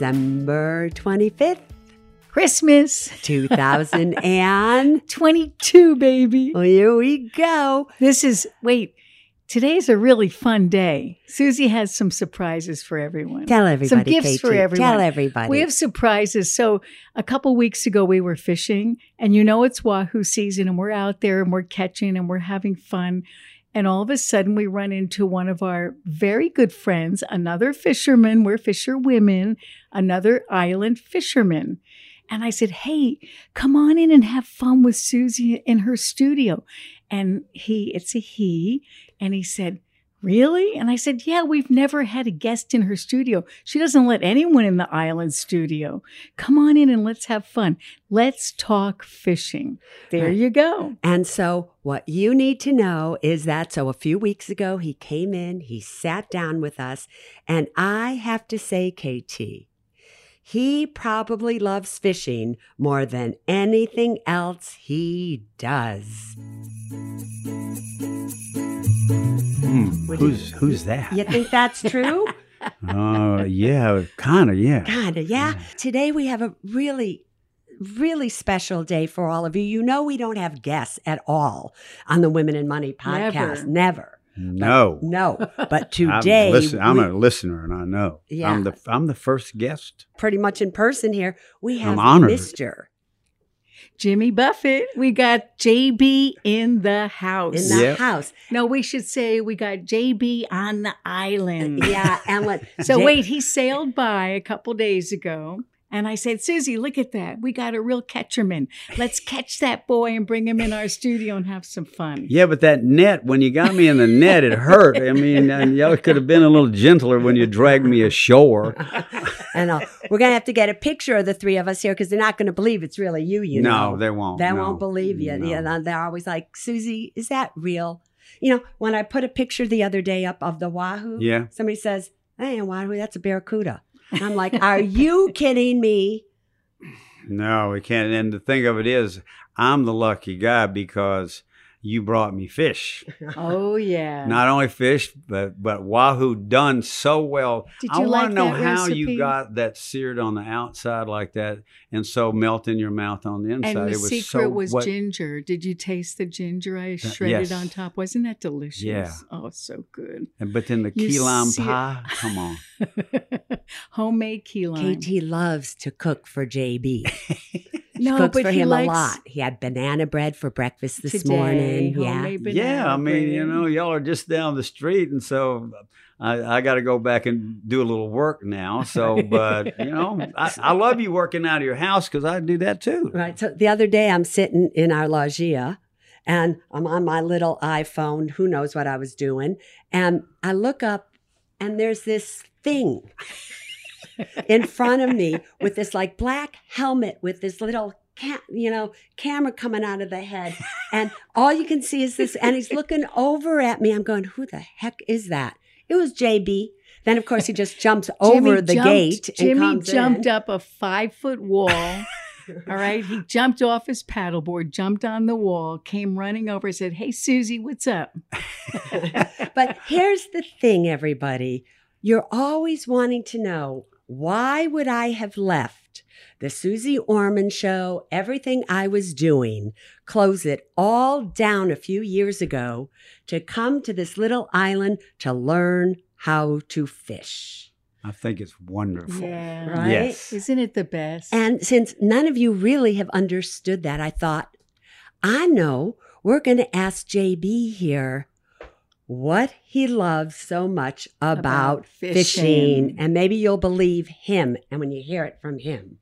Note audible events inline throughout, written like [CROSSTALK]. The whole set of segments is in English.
December 25th, Christmas [LAUGHS] 2022, baby. well, here we go. This is, wait, today's a really fun day. Suze has some surprises for everyone. Tell everybody, Some gifts for KT. everyone. Tell everybody. We have surprises. So, a couple weeks ago, we were fishing, and you know it's Wahoo season, and we're out there and we're catching and we're having fun. And all of a sudden, we run into one of our very good friends, another fisherman. We're fisher women, another island fisherman. And I said, Hey, come on in and have fun with Suze in her studio. And he, it's a he, and he said, Really? And I said, Yeah, we've never had a guest in her studio. She doesn't let anyone in the island studio. Come on in and let's have fun. Let's talk fishing. There Right. you go. And so, what you need to know is that so a few weeks ago, he came in, he sat down with us, and I have to say, KT, he probably loves fishing more than anything else he does. What do you- who's who's that? You think that's true? Uh, yeah, kind of, yeah. Kinda, yeah. Today we have a really, really special day for all of you. You know, we don't have guests at all on the Women and Money podcast. Never. No, No. But [LAUGHS] I'm, today, listen, I'm we- a listener, and I know. Yeah. I'm the I'm the first guest. pretty much in person here, we have honored. Mr. Jimmy Buffett. We got JB in the house. in the Yep. house. no, we should say we got JB on the island. Uh, yeah, and what? [LAUGHS] So J- wait, he sailed by a couple days ago. And I said, Suze, look at that. We got a real catcherman. Let's catch that boy and bring him in our studio and have some fun. Yeah, but that net, when you got me in the net, it hurt. I mean, y'all could have been a little gentler when you dragged me ashore. [LAUGHS] And uh, we're gonna have to get a picture of the three of us here because they're not gonna believe it's really you. You know, no, they won't. They no, won't believe you. no. You know, they're always like, Suze, is that real? You know, when I put a picture the other day up of the Wahoo, Yeah. somebody says, Hey, Wahoo, that's a barracuda. And I'm like, Are you [LAUGHS] kidding me? No, we can't. And the thing of it is, I'm the lucky guy because you brought me fish. Oh, yeah. Not only fish, but but wahoo done so well. Did you I you want like to know how recipe? you got that seared on the outside like that, and so melt in your mouth on the inside. and the it was secret so, was what- ginger. Did you taste the ginger I shredded yes. on top? Wasn't that delicious? Yeah. Oh, so good. and- But then the You key lime see it- pie. Come on. [LAUGHS] Homemade key lime. KT loves to cook for JB. [LAUGHS] no, cooks but for he him likes a lot. He had banana bread for breakfast this today, morning. Yeah. homemade yeah, I banana mean, you know, y'all are just down the street, and so uh, I, I got to go back and do a little work now. [LAUGHS] So, but you know, I, I love you working out of your house because I do that too. Right. So the other day I'm sitting in our loggia and I'm on my little iPhone. Who knows what I was doing? And I look up and there's this thing in front of me with this like black helmet with this little you know camera coming out of the head and all you can see is this and he's looking over at me i'm going who the heck is that it was jb then of course he just jumps [LAUGHS] over Jimmy the jumped- gate and Jimmy jumped in. up a five foot wall. [LAUGHS] All right. He jumped off his paddleboard, jumped on the wall, came running over, said, Hey, Suze, what's up? [LAUGHS] but here's the thing, everybody. You're always wanting to know why would I have left the Suze Orman show, everything I was doing, close it all down a few years ago to come to this little island to learn how to fish. I think it's wonderful. Yeah. Right? Yes. Isn't it the best? And since none of you really have understood that, I thought, I know we're going to ask JB here what he loves so much about, About fishing. fishing. And maybe you'll believe him. And when you hear it from him,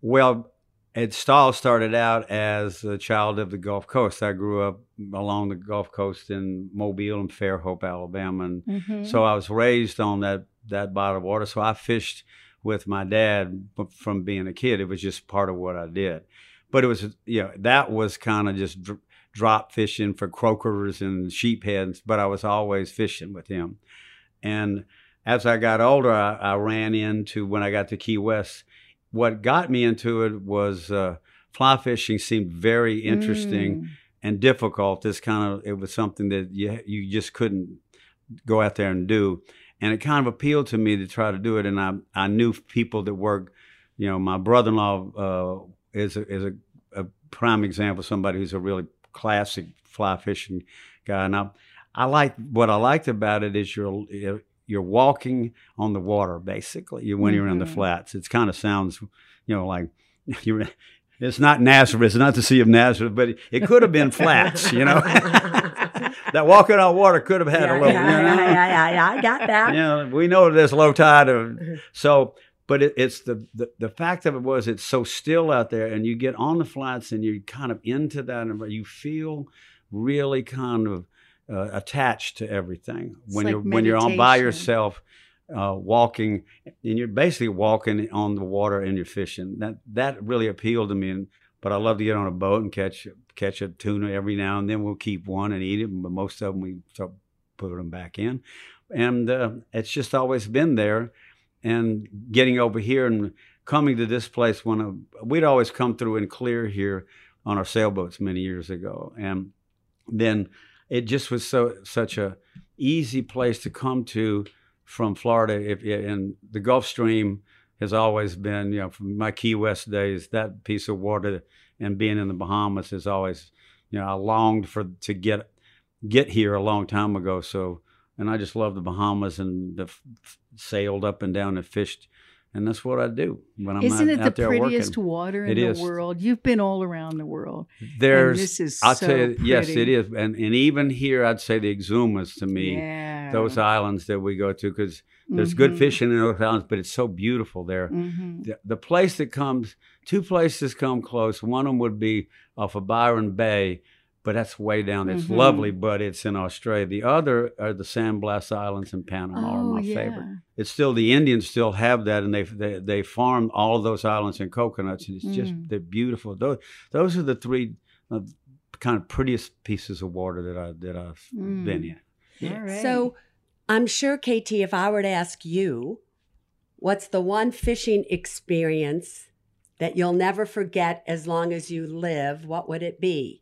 Well, it all started out as a child of the Gulf Coast. I grew up along the Gulf Coast in Mobile and Fairhope, Alabama, and Mhm. so I was raised on that that body of water. So I fished with my dad from being a kid. It was just part of what I did. But it was, you know, that was kind of just dr- drop fishing for croakers and sheepheads. But I was always fishing with him. And as I got older, I, I ran into when I got to Key West. What got me into it was uh, fly fishing seemed very interesting Mm. and difficult. This kind of it was something that you you just couldn't go out there and do, and it kind of appealed to me to try to do it. And I I knew people that work, you know, my brother-in-law uh, is a, is a, a prime example somebody who's a really classic fly fishing guy. And I I like what I liked about it is you're you're walking on the water basically you- when you're in the mm-hmm. flats. It kind of sounds, you know, like [LAUGHS] you're. It's not Nazareth. It's not the Sea of Nazareth, but it, it could have been flats. You know, [LAUGHS] that walking on water could have had yeah, a little. yeah, you know? yeah, yeah, yeah, yeah, I got that. [LAUGHS] Yeah, we know there's low tide. Of, mm-hmm. so, but it, it's the, the the fact of it was it's so still out there, and you get on the flats and you're kind of into that, and you feel really kind of uh, attached to everything when like you're when you're on by yourself. Uh, walking and you're basically walking on the water and you're fishing. That that really appealed to me. And but I love to get on a boat and catch catch a tuna every now and then. We'll keep one and eat it, but most of them we start putting them back in and uh, it's just always been there. And getting over here and coming to this place when I, we'd always come through and clear here on our sailboats many years ago, and then it just was so such a easy place to come to from Florida. If and the Gulf Stream has always been, you know, from my Key West days, that piece of water and being in the Bahamas has always, you know, I longed for to get get here a long time ago. So and I just love the Bahamas and the sailed up and down and fished, and that's what I do when I'm on the Bahamas. Isn't out, it the prettiest working. water in It the is. world? You've been all around the world. There's, this is I'll so tell you, yes, it is. and and even here, I'd say the Exumas to me, yeah. those islands that we go to, because there's good Mhm. fishing in those islands, but it's so beautiful there. Mhm. The, the place that comes, two places come close. One of them would be off of Byron Bay, but that's way down. It's Mhm. lovely, but it's in Australia. The other are the San Blas Islands in Panama, are Oh, my yeah. favorite. It's still the Indians still have that, and they they they farm all of those islands in coconuts, and it's just Mm. they're beautiful. Those those are the three uh, kind of prettiest pieces of water that I that I've Mm. been in. All right. So I'm sure, KT, if I were to ask you, what's the one fishing experience that you'll never forget as long as you live, what would it be?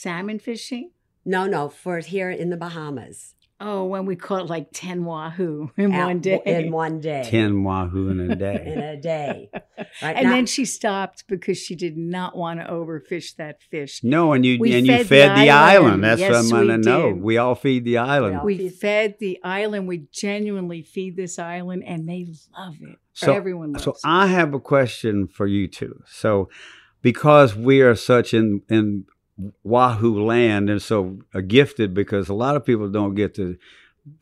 Salmon fishing. No, no, for here in the Bahamas. Oh, when we caught like ten wahoo [LAUGHS] in Out- one day. In one day. Ten wahoo in a day. In a day. [LAUGHS] Right and now- then she stopped because she did not want to overfish that fish. no, and you We and you fed fed the the, island. island. That's Yes, what I'm we gonna know. We all feed the island. all We feed- fed the island. We genuinely feed this island, and they love it. So- Everyone loves So it. I have a question for you two. So because we are such in in Wahoo land and so uh, gifted because a lot of people don't get to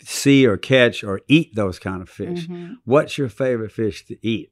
see or catch or eat those kind of fish. Mhm. What's your favorite fish to eat?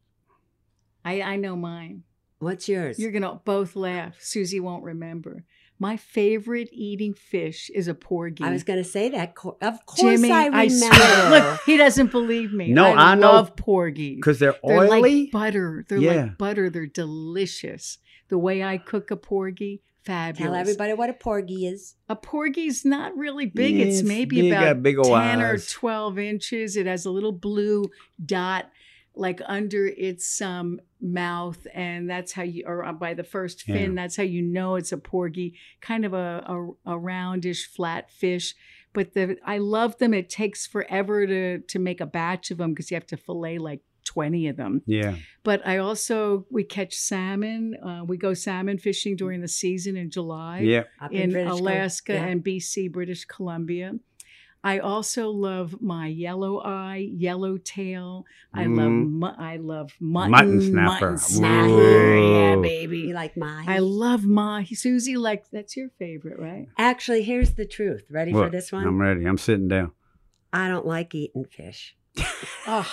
I, I know mine. What's yours? You're gonna both laugh. Suze won't remember. My favorite eating fish is a porgy. I was going to say that. Of course, Jimmy, I remember. swear. Look, he doesn't believe me. No, I know- love porgies. Because they're They're oily. like butter. They're Yeah. like butter. They're delicious. The way I cook a porgy, fabulous. Tell everybody what a porgy is. A porgy's not really big. Yeah, it's it's maybe big, about got big ol' 10 or 12 inches. It has a little blue dot like under its um, mouth. And that's how you, or by the first fin, Yeah. that's how you know it's a porgy. Kind of a, a, a roundish, flat fish. But the I love them. It takes forever to to make a batch of them because you have to fillet like 20 of them. Yeah. But I also, we catch salmon. Uh, we go salmon fishing during the season in July Yeah. Up in British Col- Alaska yeah. and BC, British Columbia. I also love my yellow eye, yellow tail. I love Mhm. mu- I love mutton, Mutton snapper. mutton snapper. Yeah, baby. You like my? I love mahi. Suze, like that's your favorite, right? Actually, here's the truth. Ready for this one? I'm ready. I'm sitting down. I don't like eating fish. [LAUGHS] Oh,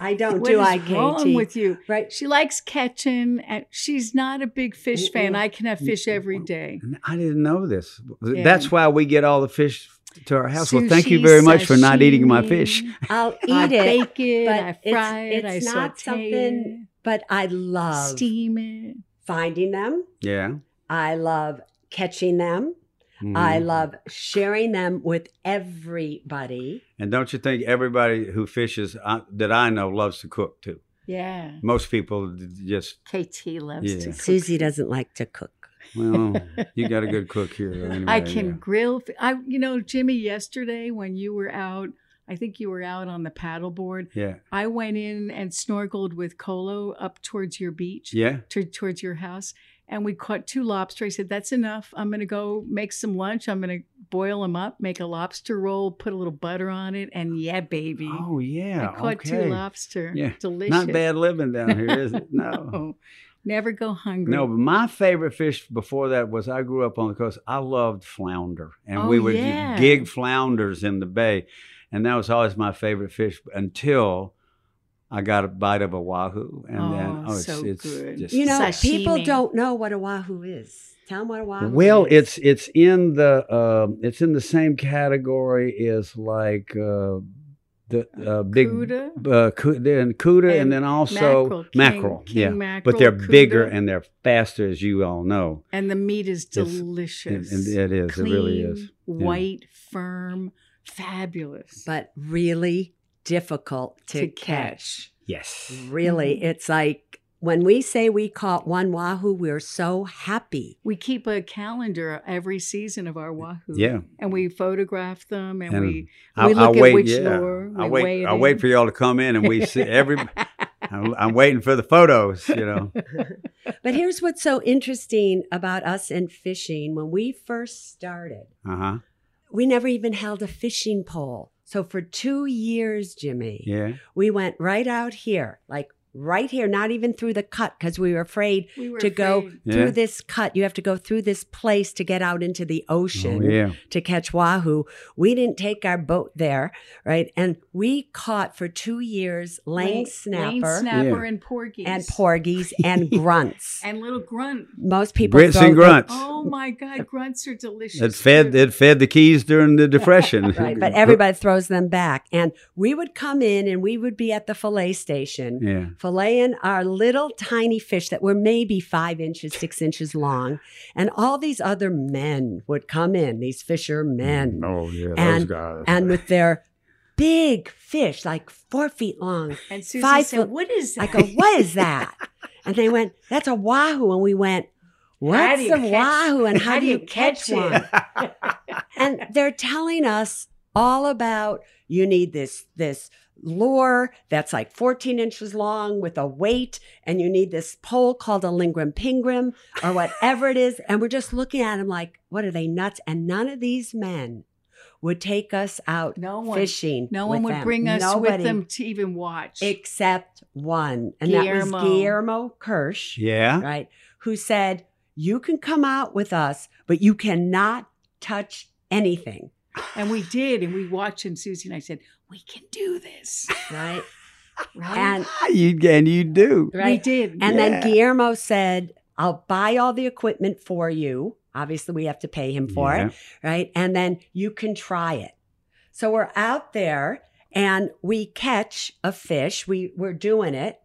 I don't what do is I, wrong with you? right? She likes catching, and she's not a big fish fan. I can have fish every day. I didn't know this. Yeah. That's why we get all the fish to our house. well, thank you Sushi, very much for not eating my fish. I'll [LAUGHS] I eat it, I bake it, but I it's- fry it, I it's not something- but I love steam it. finding them. Yeah. I love catching them. Mhm. I love sharing them with everybody. And don't you think everybody who fishes uh, that I know loves to cook too? Yeah. Most people just KT loves Yeah. to cook. Suze doesn't like to cook. well, [LAUGHS] you got a good cook here. Anyway, I can yeah. grill. fi- I, you know, Jimmy, yesterday when you were out, I think you were out on the paddleboard. Yeah. I went in and snorkeled with Colo up towards your beach, Yeah. to, towards your house, and we caught two lobster. I said, "That's enough. I'm going to go make some lunch. I'm going to boil them up, make a lobster roll, put a little butter on it, and yeah, baby, Oh yeah. I caught okay. two lobster. Yeah. delicious. Not bad living down here, is it? [LAUGHS] No. No, never go hungry. No, but my favorite fish before that was I grew up on the coast. I loved flounder, and Oh, we would yeah. gig flounders in the bay, and that was always my favorite fish until I got a bite of a wahoo, and then Oh, oh, it's, so it's good. just You know, Sashimi. people don't know what a wahoo is. Tell them what a wahoo well, is. it's it's in the uh, it's in the same category as like uh, the uh, big Cuda? uh, cu- then cuda, and, And then also mackerel, mackerel. king yeah, mackerel, but they're bigger and they're faster, as you all know. and the meat is delicious. And, and it is. Clean, it really is. Yeah. white, firm, fabulous. but really difficult to, To catch. Yes. Really, Mhm. it's like when we say we caught one wahoo, we're so happy. we keep a calendar every season of our wahoo. Yeah. and we photograph them, and, And we I, we I look wait. at which yeah. lure. I wait. I wait for y'all to come in, and we see every. [LAUGHS] I'm, I'm waiting for the photos. You know. [LAUGHS] But here's what's so interesting about us and fishing. When we first started, Uh huh. we never even held a fishing pole. So for two years, Jimmy, Yeah. we went right out here, like right here, not even through the cut because we were afraid We were to go afraid. Yeah. through this cut. You have to go through this place to get out into the Oh, ocean yeah. to catch wahoo. We didn't take our boat there, right? And we caught for two years lang Lane- snapper lane snapper, Yeah. and porgies, and porgies and [LAUGHS] grunts. and little grunt. Most people Grits throw and the- grunts. Oh my God, grunts are delicious. It fed. too. It fed the keys during the [LAUGHS] depression. Right, but everybody throws them back. And we would come in and we would be at the fillet station, Yeah. Filleting our little tiny fish that were maybe five inches, six inches long. And all these other men would come in, these fishermen, mm, Oh yeah. And- guys. and with their big fish, like four feet long. [LAUGHS] And Suze five said, foot- "What is that? I go, what is [LAUGHS] that? And they went, that's a wahoo. And we went, How what's a catch- wahoo and how, do you catch catch one? and they're telling us all about you need this this lure that's like 14 inches long with a weight and you need this pole called a lingrim pingrim or whatever it is and we're just looking at them like what are they nuts and none of these men would take us out No one- fishing No one would them. bring us Nobody, with them to even watch. except one and Guillermo. that was guillermo kirsch yeah. right? Who said, You can come out with us, but you cannot touch anything, and we did, and we watched, and Suze and I said, "We can do this." right? [LAUGHS] Right? And ah, You and you do. we did. And Yeah. then Guillermo said, I'll buy all the equipment for you. Obviously, we have to pay him for Yeah. it, right? And then you can try it. So we're out there and we catch a fish. We we're doing it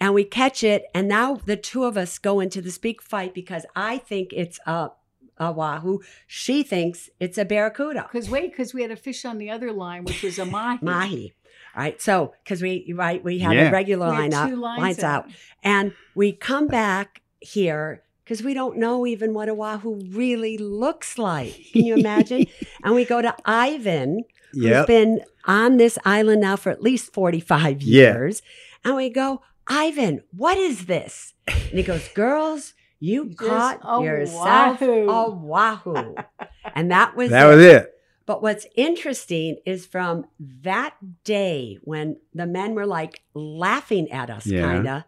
and we catch it. And now the two of us go into this big fight because I think it's a, a wahoo. She thinks it's a barracuda. Because wait, because we had a fish on the other line, which was a mahi. Mahi. All right. So, because we, right, we had Yeah. a regular We line up, lines, lines out. And we come back here because we don't know even what a wahoo really looks like. Can you imagine? [LAUGHS] and we go to Ivan, who's Yep. been on this island now for at least 45 Yeah. years. And we go, Ivan, what is this? And he goes, Girls, you Just caught a yourself wahoo." a wahoo. and that [LAUGHS] was that it. was it. But what's interesting is from that day when the men were like laughing at us, Yeah. kind of,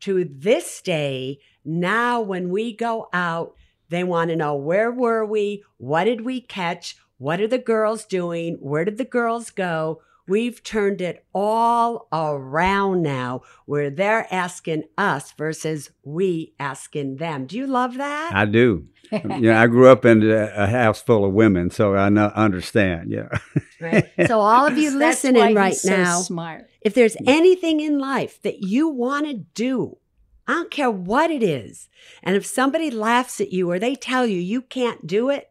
to this day, now when we go out, they want to know where were we? What did we catch? What are the girls doing? Where did the girls go? We've turned it all around now where they're asking us versus we asking them. Do you love that? I do. [LAUGHS] yeah, I grew up in a a house full of women, so I know, understand. Yeah. Right. [LAUGHS] So all of you That's listening why right he's so now, smart. if there's anything in life that you want to do, I don't care what it is. And if somebody laughs at you or they tell you you can't do it,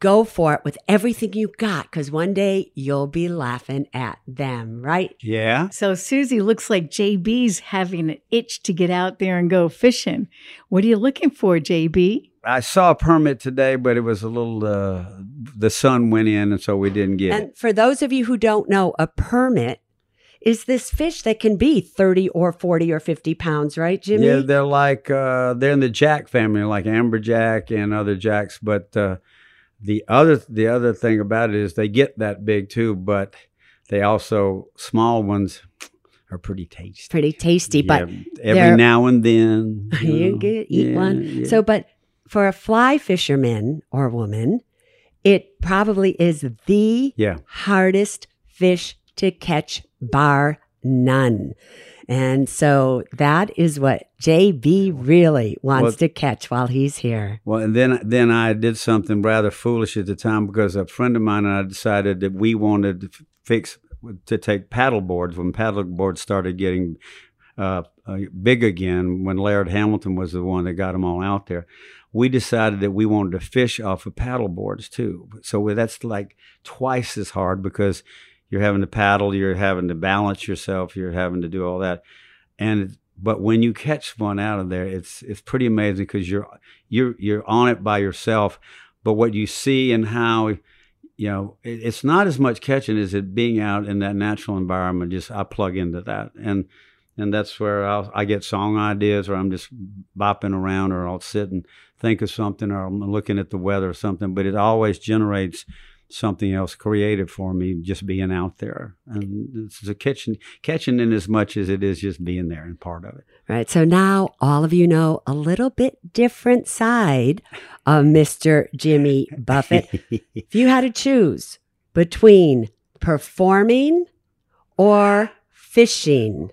go for it with everything you got because one day you'll be laughing at them, right? Yeah. So Suze looks like JB's having an itch to get out there and go fishing. What are you looking for, JB? I saw a permit today, but it was a little. Uh, the sun went in, and so we didn't get it. And for those of you who don't know, a permit is this fish that can be 30 or 40 or 50 pounds, right, Jimmy? Yeah, they're like uh, they're in the jack family, like amberjack and other jacks. But uh, the other the other thing about it is they get that big too, but they also small ones are pretty tasty. Pretty tasty, but Yeah, they're- every now and then [LAUGHS] you know. get eat Yeah, one. yeah. So, but for a fly fisherman or woman, it probably is the yeah, hardest fish to catch, bar none. And so that is what JB really wants Well- to catch while he's here. Well, and then then I did something rather foolish at the time because a friend of mine and I decided that we wanted to fix to take paddle boards when paddle boards started getting uh, uh, big again. When Laird Hamilton was the one that got them all out there, we decided that we wanted to fish off of paddle boards too. So that's like twice as hard because you're having to paddle, you're having to balance yourself, you're having to do all that, and but when you catch one out of there, it's it's pretty amazing because you're you're you're on it by yourself. But what you see and how you know it, it's not as much catching as it being out in that natural environment. Just I plug into that and. And that's where I'll, I get song ideas, or I'm just bopping around, or I'll sit and think of something, or I'm looking at the weather or something. But it always generates something else creative for me, just being out there. And it's a catching, catching in as much as it is just being there and part of it. Right. So now all of you know a little bit different side of Mr. Jimmy [LAUGHS] Buffett. if you had to choose between performing or fishing,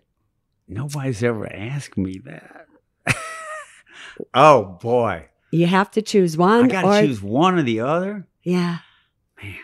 Nobody's ever asked me that. [LAUGHS] oh boy, you have to choose one I got or to choose one or the other. yeah. Man,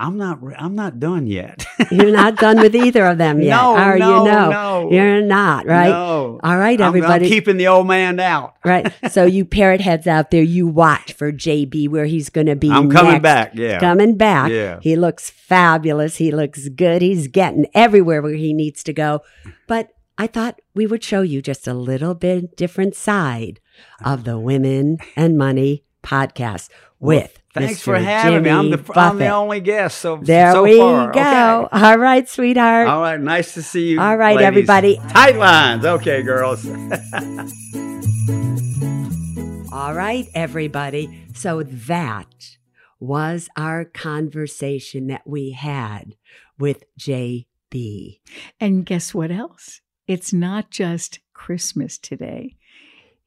I'm not. re- I'm not done yet. [LAUGHS] You're not done with either of them yet, no, are no, you? No, no, you're not, right? No. All right, I'm- everybody. I'm, keeping the old man out. [LAUGHS] right. [LAUGHS] So you parrot heads out there, you watch for JB where he's going to be. I'm coming next. back. Yeah. Coming back. Yeah. He looks fabulous. He looks good. He's getting everywhere where he needs to go. But I thought we would show you just a little bit different side of the Women and Money podcast with Thanks Mr. for having me. I'm Jimmy the, I'm the only guest. So far. There so we far. go. Okay. All right, sweetheart. All right. Nice to see you. All right, ladies. everybody. Tight lines. Okay, girls. [LAUGHS] All right, everybody. So that was our conversation that we had with JB. And guess what else? It's not just Christmas today.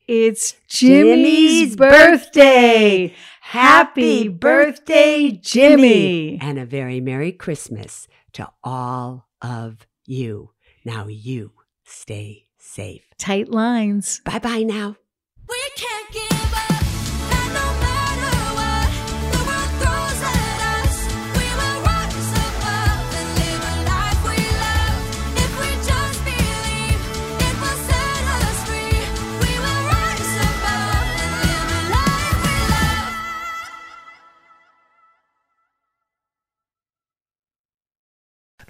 It's Jimmy's, Jimmy's birthday. Happy birthday, Jimmy. And a very Merry Christmas to all of you. Now you stay safe. Tight lines. Bye bye now.